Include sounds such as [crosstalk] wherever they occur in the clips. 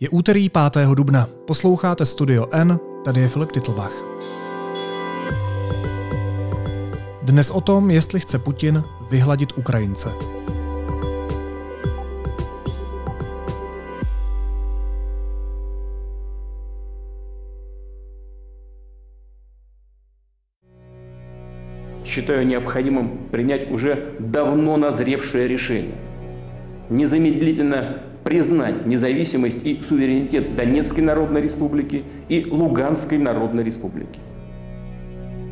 Je úterý 5. dubna. Posloucháte Studio N, tady je Filip Titlbach. Dnes o tom, jestli chce Putin vyhladit Ukrajince. Считаю необходимым принять уже давно назревшее решение. Незамедлительно признать независимость и суверенитет Донецкой Народной Республики и Луганской Народной Республики.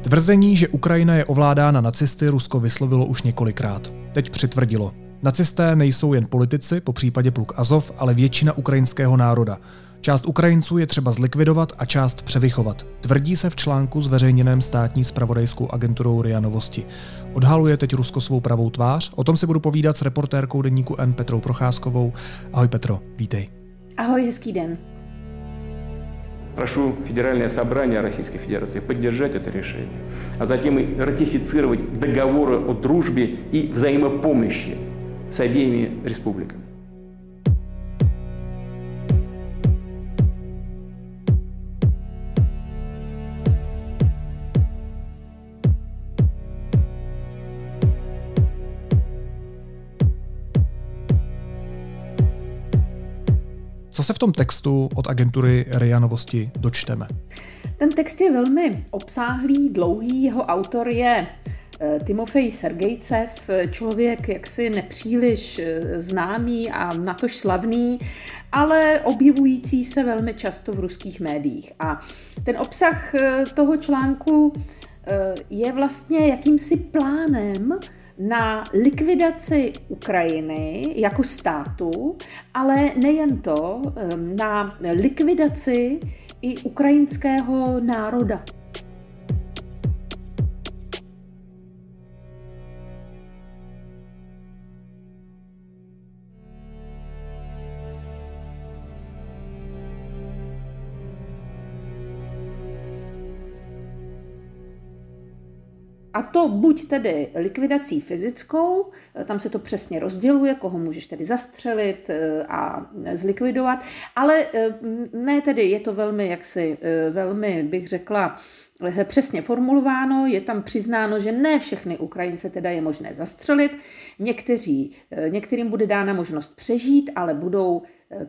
Tvrzení, že Ukrajina je ovládána nacisty, Rusko vyslovilo už několikrát. Teď přitvrdilo. Nacisté nejsou jen politici, po případě pluk Azov, ale většina ukrajinského národa. Část Ukrajinců je třeba zlikvidovat a část převychovat. Tvrdí se v článku zveřejněném státní spravodajskou agenturou RIA Novosti. Odhaluje teď Rusko svou pravou tvář? O tom si budu povídat s reportérkou deníku N Petrou Procházkovou. Ahoj Petro, vítej. Ahoj, hezký den. Прошу Федеральное собрание Российской Федерации поддержать это решение, а затем и ратифицировать договоры о дружбе и взаимопомощи с обеими республиками. Co se v tom textu od agentury RIA Novosti dočteme? Ten text je velmi obsáhlý, dlouhý, jeho autor je eh, Timofej Sergejcev, člověk jaksi nepříliš eh, známý a natož slavný, ale objevující se velmi často v ruských médiích. A ten obsah eh, toho článku je vlastně jakýmsi plánem, na likvidaci Ukrajiny jako státu, ale nejen to, na likvidaci i ukrajinského národa. A to buď tedy likvidací fyzickou, eh, tam se to přesně rozděluje, koho můžeš tedy zastřelit eh, a zlikvidovat, ale eh, ne tedy, je to velmi, jaksi, velmi bych řekla, přesně formulováno, je tam přiznáno, že ne všechny Ukrajince teda je možné zastřelit, Někteří, některým bude dána možnost přežít, ale budou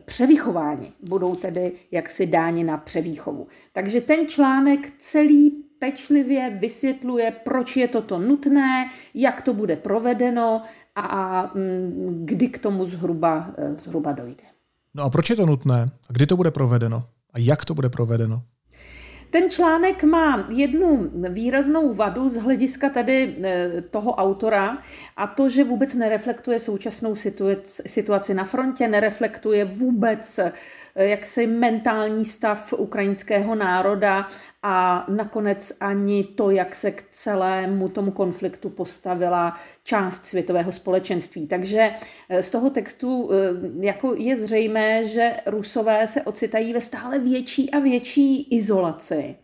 převychováni, budou tedy jaksi dáni na převýchovu. Takže ten článek celý pečlivě vysvětluje, proč je toto nutné, jak to bude provedeno a mm, kdy k tomu zhruba, eh, zhruba dojde. No a proč je to nutné? A kdy to bude provedeno? A jak to bude provedeno? Ten článek má jednu výraznou vadu z hlediska tady eh, toho autora a to, že vůbec nereflektuje současnou situaci na frontě, nereflektuje vůbec eh, jaksi mentální stav ukrajinského národa a nakonec ani to, jak se k celému tomu konfliktu postavila část světového společenství. Takže eh, z toho textu jako je zřejmé, že Rusové se ocitají ve stále větší a větší izolaci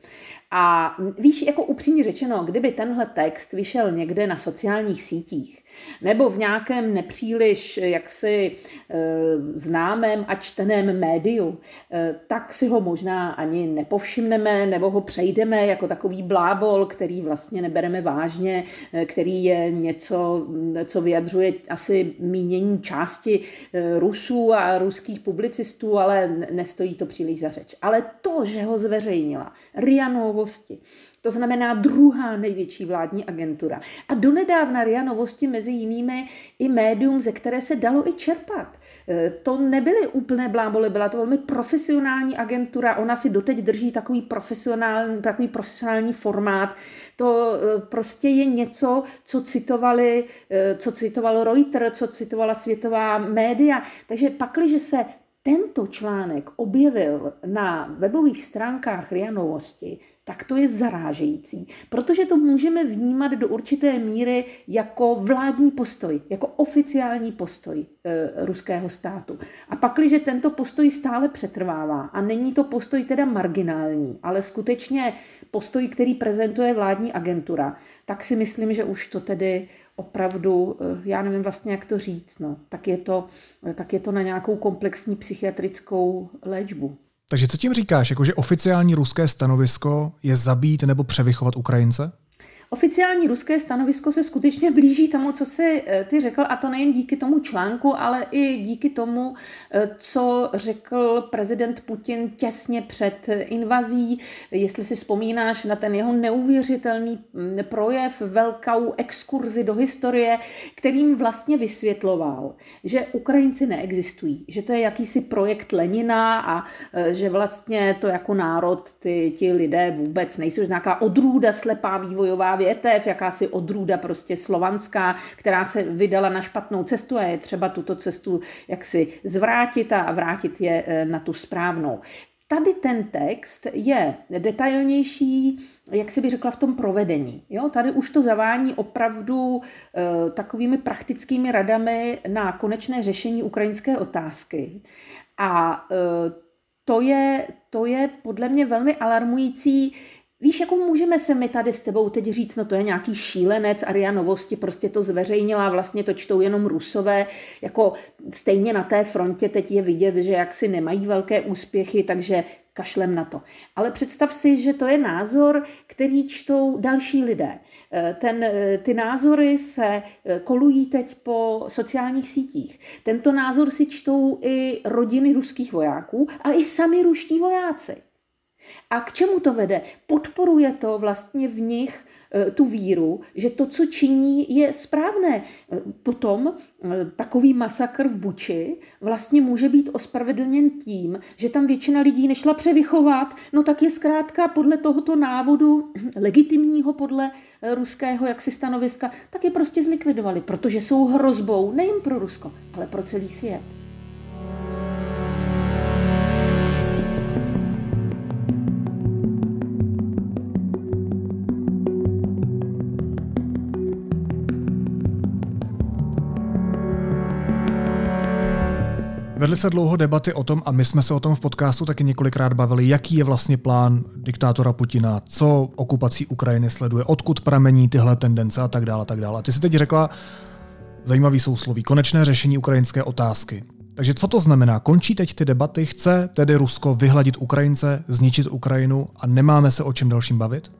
a víš, jako upřímně řečeno, kdyby tenhle text vyšel někde na sociálních sítích, nebo v nějakém nepříliš jaksi e, známém a čteném médiu, e, tak si ho možná ani nepovšimneme, nebo ho přejdeme jako takový blábol, který vlastně nebereme vážně, e, který je něco, co vyjadřuje asi mínění části e, Rusů a ruských publicistů, ale nestojí to příliš za řeč. Ale to, že ho zveřejnila RIA Novosti, to znamená druhá největší vládní agentura. A donedávna RIA Novosti mezi jinými i médium, ze které se dalo i čerpat. E, to nebyly úplné bláboli, byla to velmi profesionální agentura, ona si doteď drží takový profesionální, takový profesionální formát. To e, prostě je něco, co citovali, e, co citoval Reuters, co citovala světová média. Takže pakliže se tento článek objevil na webových stránkách RIA Novosti, tak to je zarážející, protože to můžeme vnímat do určité míry jako vládní postoj, jako oficiální postoj e, ruského státu. A pak, když tento postoj stále přetrvává a není to postoj teda marginální, ale skutečně postoj, který prezentuje vládní agentura, tak si myslím, že už to tedy opravdu, eh, já nevím vlastně, jak to říct, no, tak, je to, tak je to na nějakou komplexní psychiatrickou léčbu. Takže co tím říkáš? Jako, že oficiální ruské stanovisko je zabít nebo převychovat Ukrajince? Oficiální ruské stanovisko se skutečně blíží tomu, co si eh, ty řekl, a to nejen díky tomu článku, ale i díky tomu, eh, co řekl prezident Putin těsně před invazí. Jestli si vzpomínáš na ten jeho neuvěřitelný mm, projev, velkou exkurzi do historie, kterým vlastně vysvětloval, že Ukrajinci neexistují, že to je jakýsi projekt Lenina a eh, že vlastně to jako národ ty, ti lidé vůbec nejsou, nějaká odrůda slepá vývojová větev, jakási odrůda prostě slovanská, která se vydala na špatnou cestu a je třeba tuto cestu jaksi zvrátit a vrátit je e, na tu správnou. Tady ten text je detailnější, jak si by řekla, v tom provedení. Jo? Tady už to zavání opravdu e, takovými praktickými radami na konečné řešení ukrajinské otázky. A e, to je, to je podle mě velmi alarmující, Víš, jako můžeme se my tady s tebou teď říct, no to je nějaký šílenec, Aria Novosti prostě to zveřejnila, vlastně to čtou jenom Rusové, jako stejně na té frontě teď je vidět, že jaksi nemají velké úspěchy, takže kašlem na to. Ale představ si, že to je názor, který čtou další lidé. Eh, ten, eh, ty názory se eh, kolují teď po sociálních sítích. Tento názor si čtou i rodiny ruských vojáků, ale i sami ruští vojáci. A k čemu to vede? Podporuje to vlastně v nich e, tu víru, že to, co činí, je správné. E, potom e, takový masakr v Buči vlastně může být ospravedlněn tím, že tam většina lidí nešla převychovat, no tak je zkrátka podle tohoto návodu [clears throat] legitimního podle ruského jaksi stanoviska, tak je prostě zlikvidovali, protože jsou hrozbou nejen pro Rusko, ale pro celý svět. Vedli se dlouho debaty o tom, a my jsme se o tom v podcastu taky několikrát bavili, jaký je vlastně plán diktátora Putina, co okupací Ukrajiny sleduje, odkud pramení tyhle tendence a tak dále. A tak dále. A ty si teď řekla zajímavý sousloví, konečné řešení ukrajinské otázky. Takže co to znamená? Končí teď ty debaty? Chce tedy Rusko vyhladit Ukrajince, zničit Ukrajinu a nemáme se o čem dalším bavit?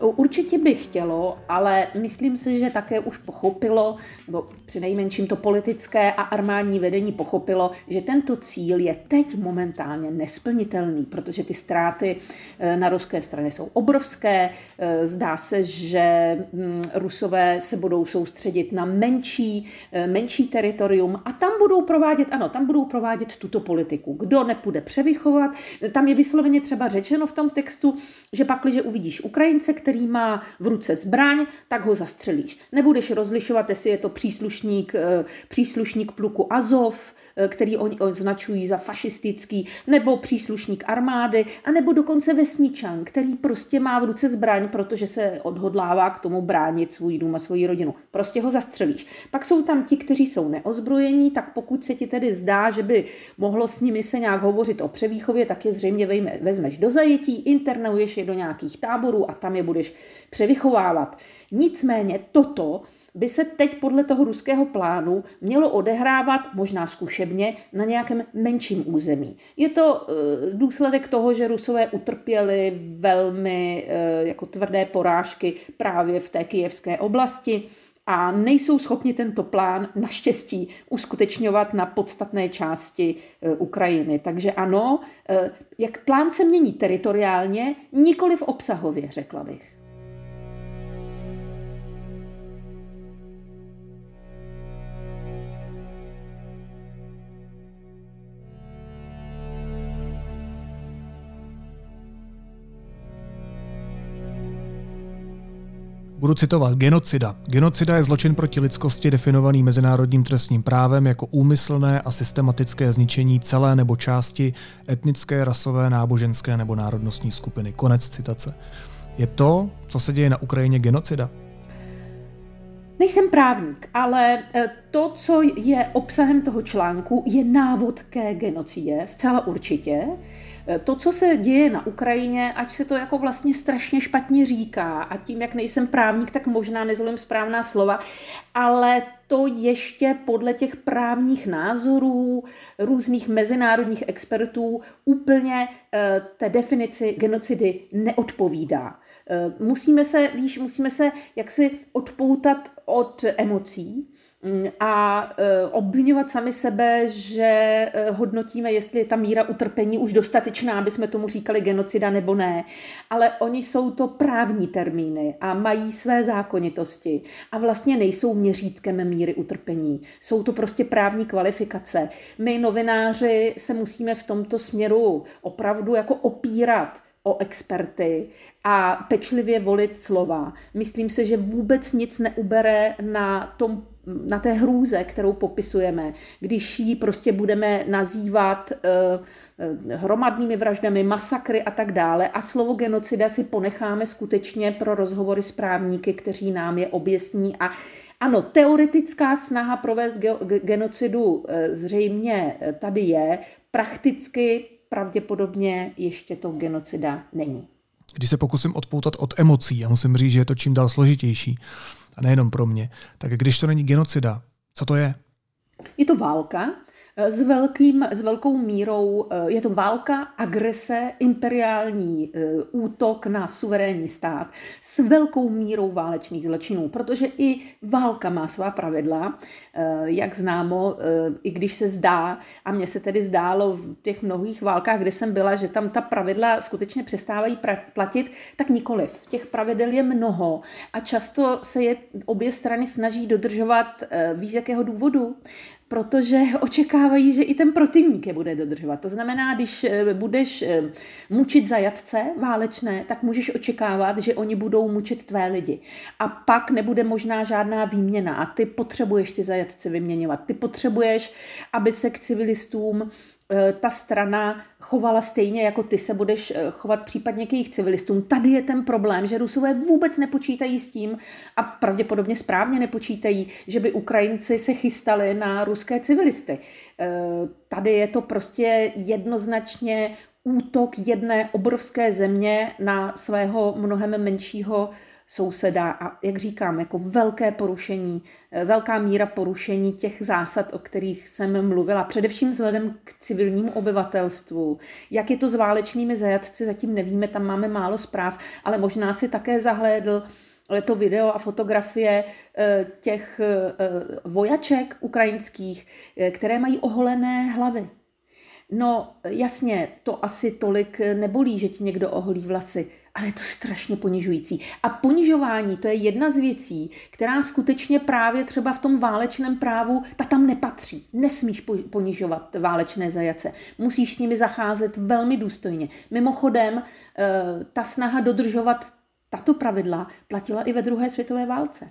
Určitě by chtělo, ale myslím si, že také už pochopilo, nebo přinejmenším to politické a armádní vedení pochopilo, že tento cíl je teď momentálně nesplnitelný, protože ty ztráty eh, na ruské straně jsou obrovské. Eh, zdá se, že hm, Rusové se budou soustředit na menší, eh, menší teritorium a tam budou provádět, ano, tam budou provádět tuto politiku. Kdo nepůjde převychovat, tam je vysloveně třeba řečeno v tom textu, že pak, když uvidíš Ukrajince, který má v ruce zbraň, tak ho zastřelíš. Nebudeš rozlišovat, jestli je to příslušník, eh, příslušník pluku Azov, eh, který oni označují za fašistický, nebo příslušník armády, a nebo dokonce vesničan, který prostě má v ruce zbraň, protože se odhodlává k tomu bránit svůj dům a svoji rodinu. Prostě ho zastřelíš. Pak jsou tam ti, kteří jsou neozbrojení, tak pokud se ti tedy zdá, že by mohlo s nimi se nějak hovořit o převýchově, tak je zřejmě vezmeš do zajetí, internuješ je do nějakých táborů a tam je budeš budeš převychovávat. Nicméně toto by se teď podle toho ruského plánu mělo odehrávat možná zkušebně na nějakém menším území. Je to eh, důsledek toho, že Rusové utrpěli velmi eh, jako tvrdé porážky právě v té kijevské oblasti a nejsou schopni tento plán naštěstí uskutečňovat na podstatné části eh, Ukrajiny. Takže ano, jak plán se mění teritoriálně, nikoli v obsahově, řekla bych. Budu citovat genocida. Genocida je zločin proti lidskosti definovaný mezinárodním trestním právem jako úmyslné a systematické zničení celé nebo části etnické, rasové, náboženské nebo národnostní skupiny. Konec citace. Je to, co se děje na Ukrajině, genocida? Nejsem právník, ale eh, to, co je obsahem toho článku, je návod ke genocidě, zcela určitě. To, co se děje na Ukrajině, ať se to jako vlastně strašně špatně říká a tím, jak nejsem právník, tak možná nezvolím správná slova, ale to ještě podle těch právních názorů různých mezinárodních expertů úplně eh, té definici genocidy neodpovídá. Eh, musíme se, víš, musíme se jaksi odpoutat od emocí mm, a eh, obvinovat sami sebe, že hodnotíme, jestli je ta míra utrpení už dostatečná, aby jsme tomu říkali genocida nebo ne. Ale oni jsou to právní termíny a mají své zákonitosti a vlastně nejsou měřítkem míry utrpení. Jsou to prostě právní kvalifikace. My novináři se musíme v tomto směru opravdu jako opírat o experty a pečlivě volit slova. Myslím si, že vůbec nic neubere na tom na té hrůze, kterou popisujeme, když ji prostě budeme nazývat uh, hromadnými vraždami, masakry a tak dále. A slovo genocida si ponecháme skutečně pro rozhovory s právníky, kteří nám je objasní. A ano, teoretická snaha provést ge- genocidu eh, zřejmě tady je, prakticky pravděpodobně ještě to genocida není. Když se pokusím odpoutat od emocí, a musím říct, že je to čím dál složitější, a nejenom pro mě, tak když to není genocida, co to je? Je to válka, Eh, s, velkým, s velkou mírou, eh, je to válka, agrese, imperiální eh, útok na suverénní stát s velkou mírou válečných zločinů, protože i válka má svá pravidla, jak známo, i když se zdá, a mně se tedy zdálo v těch mnohých válkách, kde jsem byla, že tam ta pravidla skutečně přestávají platit, tak nikoliv. Těch pravidel je mnoho a často se je obě strany snaží dodržovat, víš jakého důvodu? Protože [laughs] očekávají, že i ten protivník je bude dodržovat. To znamená, když eh, budeš eh, mučit zajatce válečné, tak můžeš očekávat, že oni budou mučit tvé lidi. A pak nebude možná žádná výměna a ty potřebuješ ty zajatce vyměňovat. Ty potřebuješ, aby se k civilistům ta strana chovala stejně, jako ty se budeš eh, chovat případně k jejich civilistům. Tady je ten problém, že Rusové vůbec nepočítají s tím a pravděpodobně správně nepočítají, že by Ukrajinci se chystali na ruské civilisty. Eh, tady je to prostě jednoznačně útok jedné obrovské země na svého mnohem menšího souseda a jak říkám, jako velké porušení, eh, velká míra porušení těch zásad, o kterých jsem mluvila, především vzhledem k civilnímu obyvatelstvu. Jak je to s válečnými zajatci, zatím nevíme, tam máme málo zpráv, ale možná si také zahlédl eh, to video a fotografie eh, těch vojaček ukrajinských, které mají oholené hlavy. No jasně, to asi tolik nebolí, že ti někdo oholí vlasy, ale je to strašně ponižující. A ponižování to je jedna z věcí, která skutečně právě třeba v tom válečném právu, ta tam nepatří. Nesmíš ponižovat válečné zajace. Musíš s nimi zacházet velmi důstojně. Mimochodem, eh, ta snaha dodržovat tato pravidla platila i ve druhé světové válce.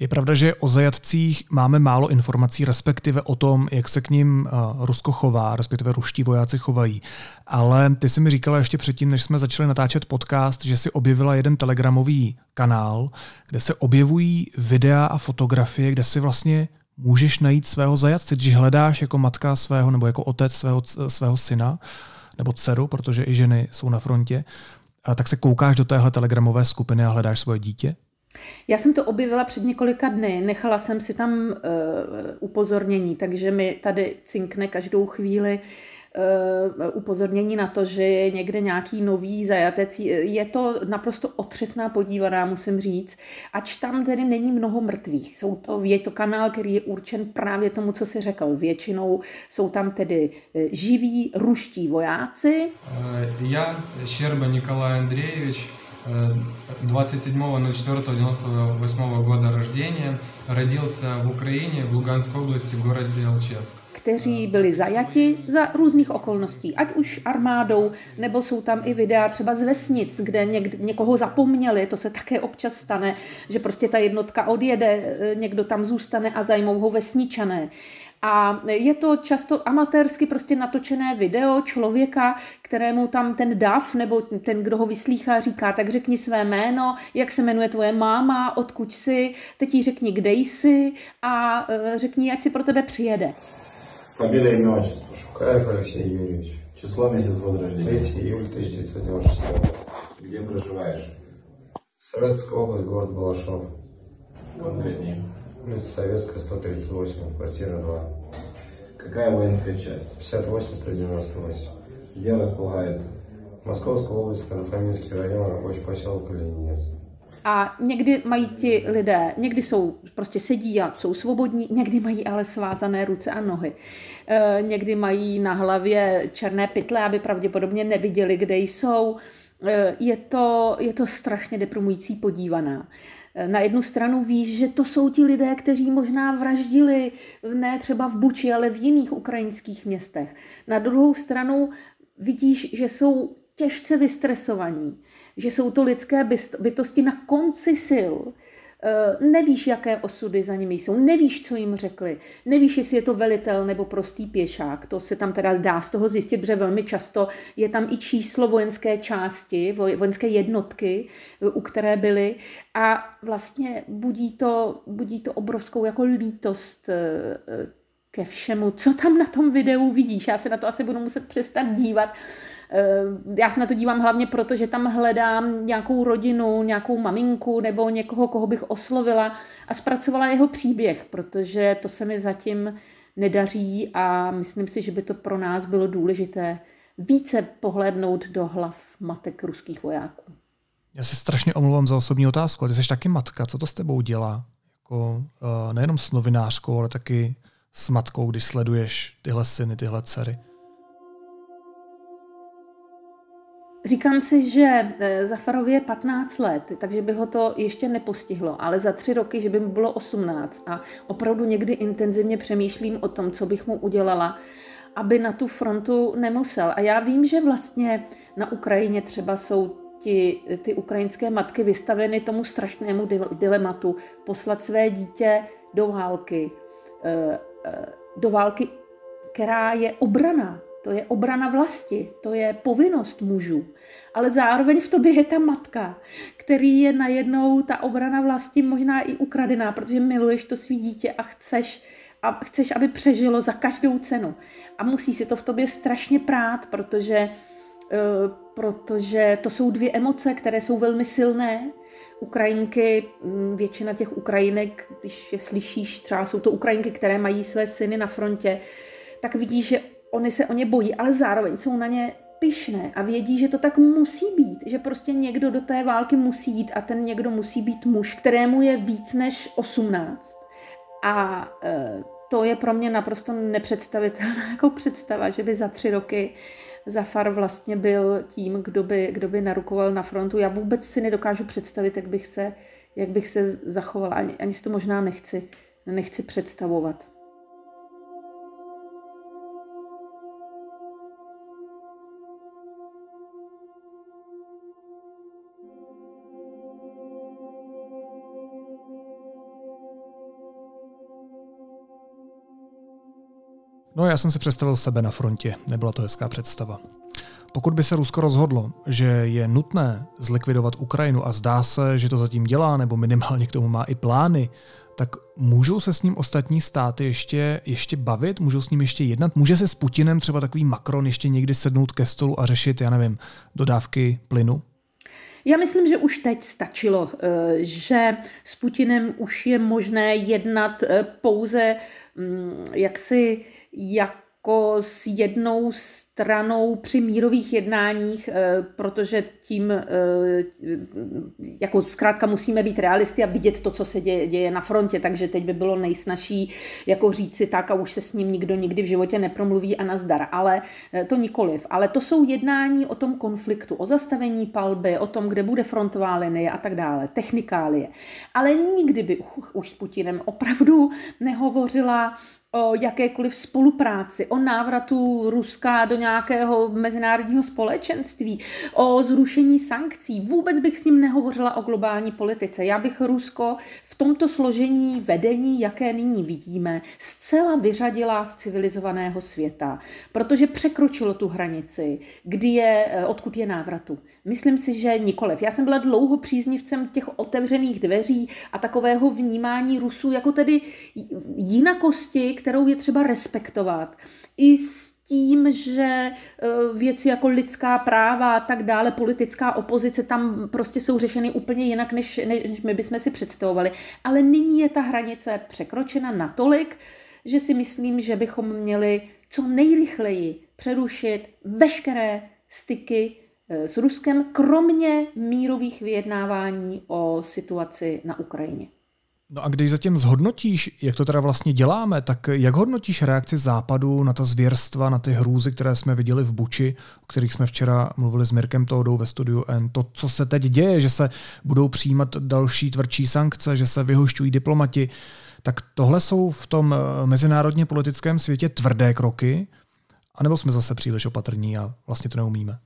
Je pravda, že o zajatcích máme málo informací, respektive o tom, jak se k ním eh, Rusko chová, respektive ruští vojáci chovají. Ale ty jsi mi říkala ještě předtím, než jsme začali natáčet podcast, že si objevila jeden telegramový kanál, kde se objevují videa a fotografie, kde si vlastně můžeš najít svého zajatce, když hledáš jako matka svého nebo jako otec svého, svého syna nebo dceru, protože i ženy jsou na frontě, tak se koukáš do téhle telegramové skupiny a hledáš svoje dítě? Já jsem to objevila před několika dny, nechala jsem si tam uh, upozornění, takže mi tady cinkne každou chvíli uh, upozornění na to, že je někde nějaký nový zajatec. Je to naprosto otřesná podívaná, musím říct. Ač tam tedy není mnoho mrtvých. Jsou to, je to kanál, který je určen právě tomu, co si řekl. Většinou jsou tam tedy e, živí ruští vojáci. Já, Šerba Nikolaj Andrejevič, 27.04.98 года рождения, родился в Украине, в Луганской области, в городе Алчевск kteří byli zajati za různých okolností, ať už armádou, nebo jsou tam i videa třeba z vesnic, kde něk, někoho zapomněli, to se také občas stane, že prostě ta jednotka odjede, někdo tam zůstane a zajmou ho vesničané. A je to často amatérsky prostě natočené video člověka, kterému tam ten dav nebo ten, kdo ho vyslýchá, říká, tak řekni své jméno, jak se jmenuje tvoje máma, odkud jsi, teď jí řekni, kde jsi a e, řekni, ať si pro tebe přijede. Фамилия, имя, отчество. Шукаев Алексей Юрьевич. Число, месяц, год рождения. 3 июля 1996 года. Где проживаешь? Советская область, город Балашов. Конкретнее. Улица Советская, 138, квартира 2. Какая воинская часть? 58-198. Где располагается? Московская область, Конфаминский район, рабочий поселок Ленинец. A někdy mají ti lidé, někdy jsou, prostě sedí a jsou svobodní, někdy mají ale svázané ruce a nohy. E, někdy mají na hlavě černé pytle, aby pravděpodobně neviděli, kde jsou. E, je, to, je to strašně deprimující podívaná. Na jednu stranu víš, že to jsou ti lidé, kteří možná vraždili ne třeba v Buči, ale v jiných ukrajinských městech. Na druhou stranu vidíš, že jsou těžce vystresovaní, že jsou to lidské bytosti na konci sil, nevíš, jaké osudy za nimi jsou, nevíš, co jim řekli, nevíš, jestli je to velitel nebo prostý pěšák, to se tam teda dá z toho zjistit, protože velmi často je tam i číslo vojenské části, vojenské jednotky, eh, u které byly a vlastně budí to, budí to obrovskou jako lítost eh, ke všemu, co tam na tom videu vidíš. Já se na to asi budu muset přestat dívat, Eh, já se na to dívám hlavně proto, že tam hledám nějakou rodinu, nějakou maminku nebo někoho, koho bych oslovila a zpracovala jeho příběh, protože to se mi zatím nedaří a myslím si, že by to pro nás bylo důležité více pohlédnout do hlav matek ruských vojáků. Já se strašně omlouvám za osobní otázku, ale ty jsi taky matka. Co to s tebou dělá? Jako, uh, nejenom s novinářkou, ale taky s matkou, když sleduješ tyhle syny, tyhle dcery. Říkám si, že eh, Zafarovi je 15 let, takže by ho to ještě nepostihlo, ale za tři roky, že by mu bylo 18 a opravdu někdy intenzivně přemýšlím o tom, co bych mu udělala, aby na tu frontu nemusel. A já vím, že vlastně na Ukrajině třeba jsou ti, ty ukrajinské matky vystaveny tomu strašnému dilematu poslat své dítě do války, eh, eh, do války, která je obrana to je obrana vlasti, to je povinnost mužů. Ale zároveň v tobě je ta matka, který je najednou ta obrana vlasti možná i ukradená, protože miluješ to svý dítě a chceš, a chceš, aby přežilo za každou cenu. A musí si to v tobě strašně prát, protože, uh, protože to jsou dvě emoce, které jsou velmi silné. Ukrajinky, mm, většina těch Ukrajinek, když je slyšíš, třeba jsou to Ukrajinky, které mají své syny na frontě, tak vidíš, že oni se o ně bojí, ale zároveň jsou na ně pyšné a vědí, že to tak musí být, že prostě někdo do té války musí jít a ten někdo musí být muž, kterému je víc než 18. A e, to je pro mě naprosto nepředstavitelná [laughs] jako představa, že by za tři roky Zafar vlastně byl tím, kdo by, kdo by narukoval na frontu. Já vůbec si nedokážu představit, jak bych se, jak bych se zachovala. Ani, ani si to možná nechci, nechci představovat. No já jsem si představil sebe na frontě, nebyla to hezká představa. Pokud by se Rusko rozhodlo, že je nutné zlikvidovat Ukrajinu a zdá se, že to zatím dělá, nebo minimálně k tomu má i plány, tak můžou se s ním ostatní státy ještě, ještě bavit, můžou s ním ještě jednat, může se s Putinem třeba takový Macron ještě někdy sednout ke stolu a řešit, já nevím, dodávky plynu? Já myslím, že už teď stačilo, eh, že s Putinem už je možné jednat eh, pouze mm, jaksi jako s jednou stranou při mírových jednáních, eh, protože tím eh, jako zkrátka musíme být realisty a vidět to, co se děje, děje na frontě, takže teď by bylo nejsnažší jako říct si tak a už se s ním nikdo nikdy v životě nepromluví a nazdar, ale eh, to nikoliv. Ale to jsou jednání o tom konfliktu, o zastavení palby, o tom, kde bude frontová linie a tak dále, technikálie. Ale nikdy by už s Putinem opravdu nehovořila o jakékoliv spolupráci, o návratu Ruska do nějakého mezinárodního společenství, o zrušení sankcí. Vůbec bych s ním nehovořila o globální politice. Já bych Rusko v tomto složení vedení, jaké nyní vidíme, zcela vyřadila z civilizovaného světa, protože překročilo tu hranici, kdy je, eh, odkud je návratu. Myslím si, že nikoliv. Já jsem byla dlouho příznivcem těch otevřených dveří a takového vnímání Rusů jako tedy jinakosti, kterou je třeba respektovat. I s tím, že e, věci jako lidská práva a tak dále, politická opozice tam prostě jsou řešeny úplně jinak, než, než my bychom si představovali. Ale nyní je ta hranice překročena natolik, že si myslím, že bychom měli co nejrychleji přerušit veškeré styky e, s Ruskem, kromě mírových vyjednávání o situaci na Ukrajině. No a když zatím zhodnotíš, jak to teda vlastně děláme, tak jak hodnotíš reakci Západu na ta zvěrstva, na ty hrůzy, které jsme viděli v Buči, o kterých jsme včera mluvili s Mirkem Tódou ve studiu N, to, co se teď děje, že se budou přijímat další tvrdší sankce, že se vyhošťují diplomati, tak tohle jsou v tom eh, mezinárodně politickém světě tvrdé kroky, anebo jsme zase příliš opatrní a vlastně to neumíme?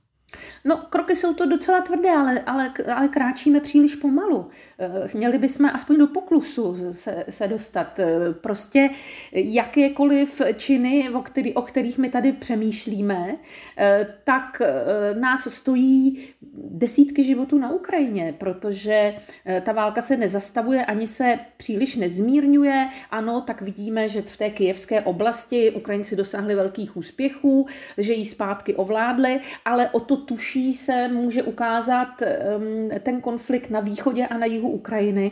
No, kroky jsou to docela tvrdé, ale, ale, ale kráčíme příliš pomalu. Eh, měli bychom aspoň do poklusu se, se dostat. Eh, prostě jakékoliv činy, o, který, o kterých my tady přemýšlíme, eh, tak nás stojí desítky životů na Ukrajině, protože ta válka se nezastavuje ani se příliš nezmírňuje. Ano, tak vidíme, že v té kijevské oblasti Ukrajinci dosáhli velkých úspěchů, že ji zpátky ovládli, ale o to tuší se může ukázat ten konflikt na východě a na jihu Ukrajiny,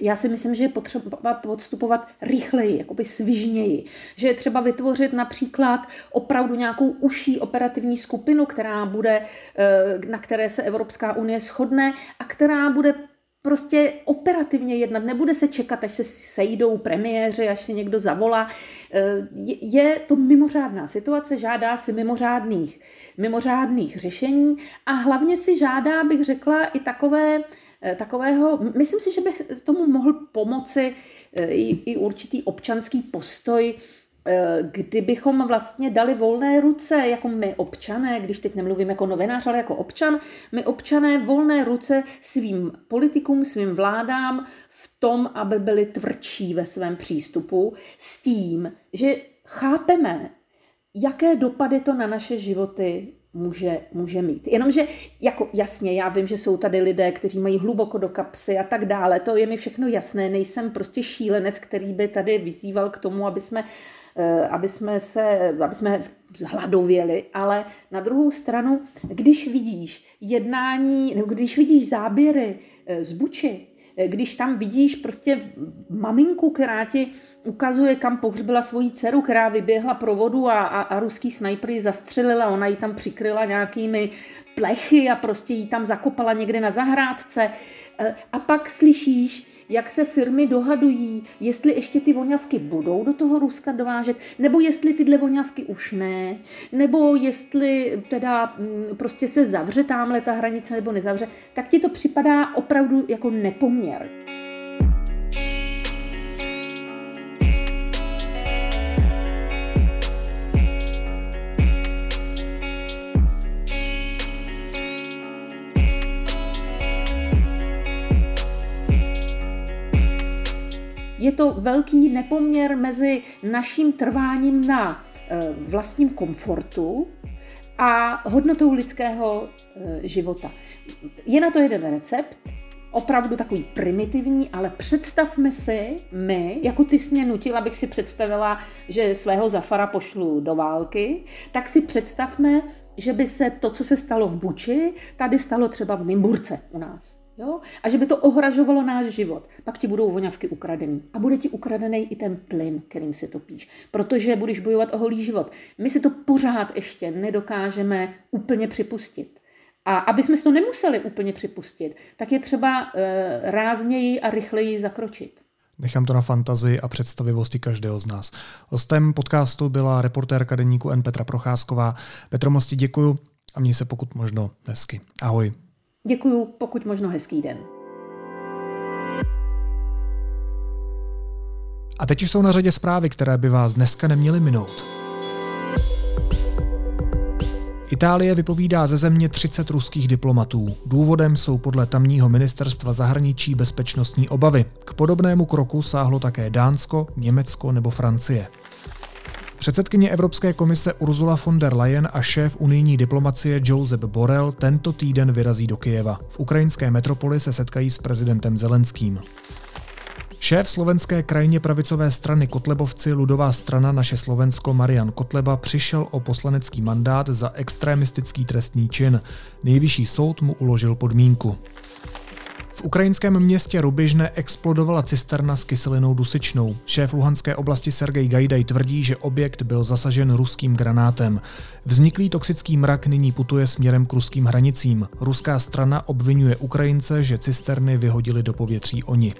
já si myslím, že je potřeba podstupovat rychleji, jakoby svižněji. Že je třeba vytvořit například opravdu nějakou uší operativní skupinu, která bude, eh, na které se Evropská unie shodne a která bude prostě operativně jednat. Nebude se čekat, až se sejdou premiéři, až si někdo zavolá. Eh, je to mimořádná situace, žádá si mimořádných, mimořádných řešení a hlavně si žádá, bych řekla, i takové eh, takového, myslím si, že bych tomu mohl pomoci eh, i, i určitý občanský postoj kdybychom vlastně dali volné ruce, jako my občané, když teď nemluvím jako novinář, ale jako občan, my občané volné ruce svým politikům, svým vládám v tom, aby byli tvrdší ve svém přístupu s tím, že chápeme, jaké dopady to na naše životy může, může mít. Jenomže, jako jasně, já vím, že jsou tady lidé, kteří mají hluboko do kapsy a tak dále, to je mi všechno jasné, nejsem prostě šílenec, který by tady vyzýval k tomu, aby jsme Eh, aby jsme, se, aby jsme hladověli, ale na druhou stranu, když vidíš jednání, nebo když vidíš záběry eh, z Buči, eh, když tam vidíš prostě maminku, která ti ukazuje, kam pohřbila svoji dceru, která vyběhla pro vodu a, a, a ruský snajper ji zastřelila, ona ji tam přikryla nějakými plechy a prostě ji tam zakopala někde na zahrádce. A pak slyšíš, jak se firmy dohadují, jestli ještě ty voňavky budou do toho Ruska dovážet, nebo jestli tyhle voňavky už ne, nebo jestli teda mm, prostě se zavře tamhle ta hranice nebo nezavře, tak ti to připadá opravdu jako nepoměr. To velký nepoměr mezi naším trváním na eh, vlastním komfortu a hodnotou lidského eh, života. Je na to jeden recept, opravdu takový primitivní, ale představme si my, jako ty jsi mě nutila, abych si představila, že svého Zafara pošlu do války, tak si představme, že by se to, co se stalo v Buči, tady stalo třeba v Nymburce u nás. Jo? A že by to ohražovalo náš život. Pak ti budou voňavky ukradený. A bude ti ukradený i ten plyn, kterým si to píš. Protože budeš bojovat o holý život. My si to pořád ještě nedokážeme úplně připustit. A aby jsme si to nemuseli úplně připustit, tak je třeba e, rázněji a rychleji zakročit. Nechám to na fantazii a představivosti každého z nás. Hostem podcastu byla reportérka deníku N Petra Procházková. Petro Mosti děkuju a měj se pokud možno hezky. Ahoj. Děkuju, pokud možno hezký den. A teď jsou na řadě zprávy, které by vás dneska neměly minout. Itálie vypovídá ze země 30 ruských diplomatů. Důvodem jsou podle tamního ministerstva zahraničí bezpečnostní obavy. K podobnému kroku sáhlo také Dánsko, Německo nebo Francie. Předsedkyně Evropské komise Ursula von der Leyen a šéf unijní diplomacie Josep Borrell tento týden vyrazí do Kyjeva. V ukrajinské metropoli se setkají s prezidentem Zelenským. Šéf slovenské krajně pravicové strany Kotlebovci Ludová strana Naše Slovensko Marian Kotleba přišel o poslanecký mandát za extremistický trestný čin. Nejvyšší soud mu uložil podmínku. V ukrajinském městě Rubižne explodovala cisterna s kyselinou dusičnou. Šéf Luhanské oblasti Sergej Gajdaj tvrdí, že objekt byl zasažen ruským granátem. Vzniklý toxický mrak nyní putuje směrem k ruským hranicím. Ruská strana obvinuje Ukrajince, že cisterny vyhodili do povětří oni.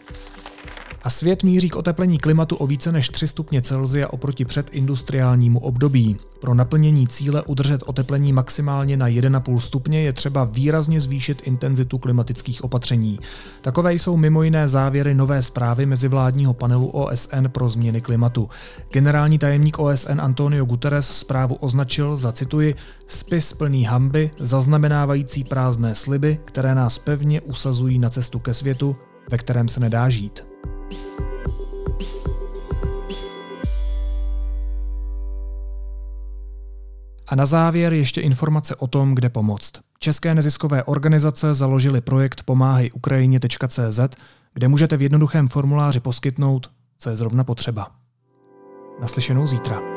A svět míří k oteplení klimatu o více než 3 stupně Celsia oproti předindustriálnímu období. Pro naplnění cíle udržet oteplení maximálně na 1,5 stupně je třeba výrazně zvýšit intenzitu klimatických opatření. Takové jsou mimo jiné závěry nové zprávy mezivládního panelu OSN pro změny klimatu. Generální tajemník OSN Antonio Guterres zprávu označil za, cituji, spis plný hamby, zaznamenávající prázdné sliby, které nás pevně usazují na cestu ke světu, ve kterém se nedá žít. A na závěr ještě informace o tom, kde pomoct. České neziskové organizace založily projekt pomáhajukrajině.cz, kde můžete v jednoduchém formuláři poskytnout, co je zrovna potřeba. Naslyšenou zítra.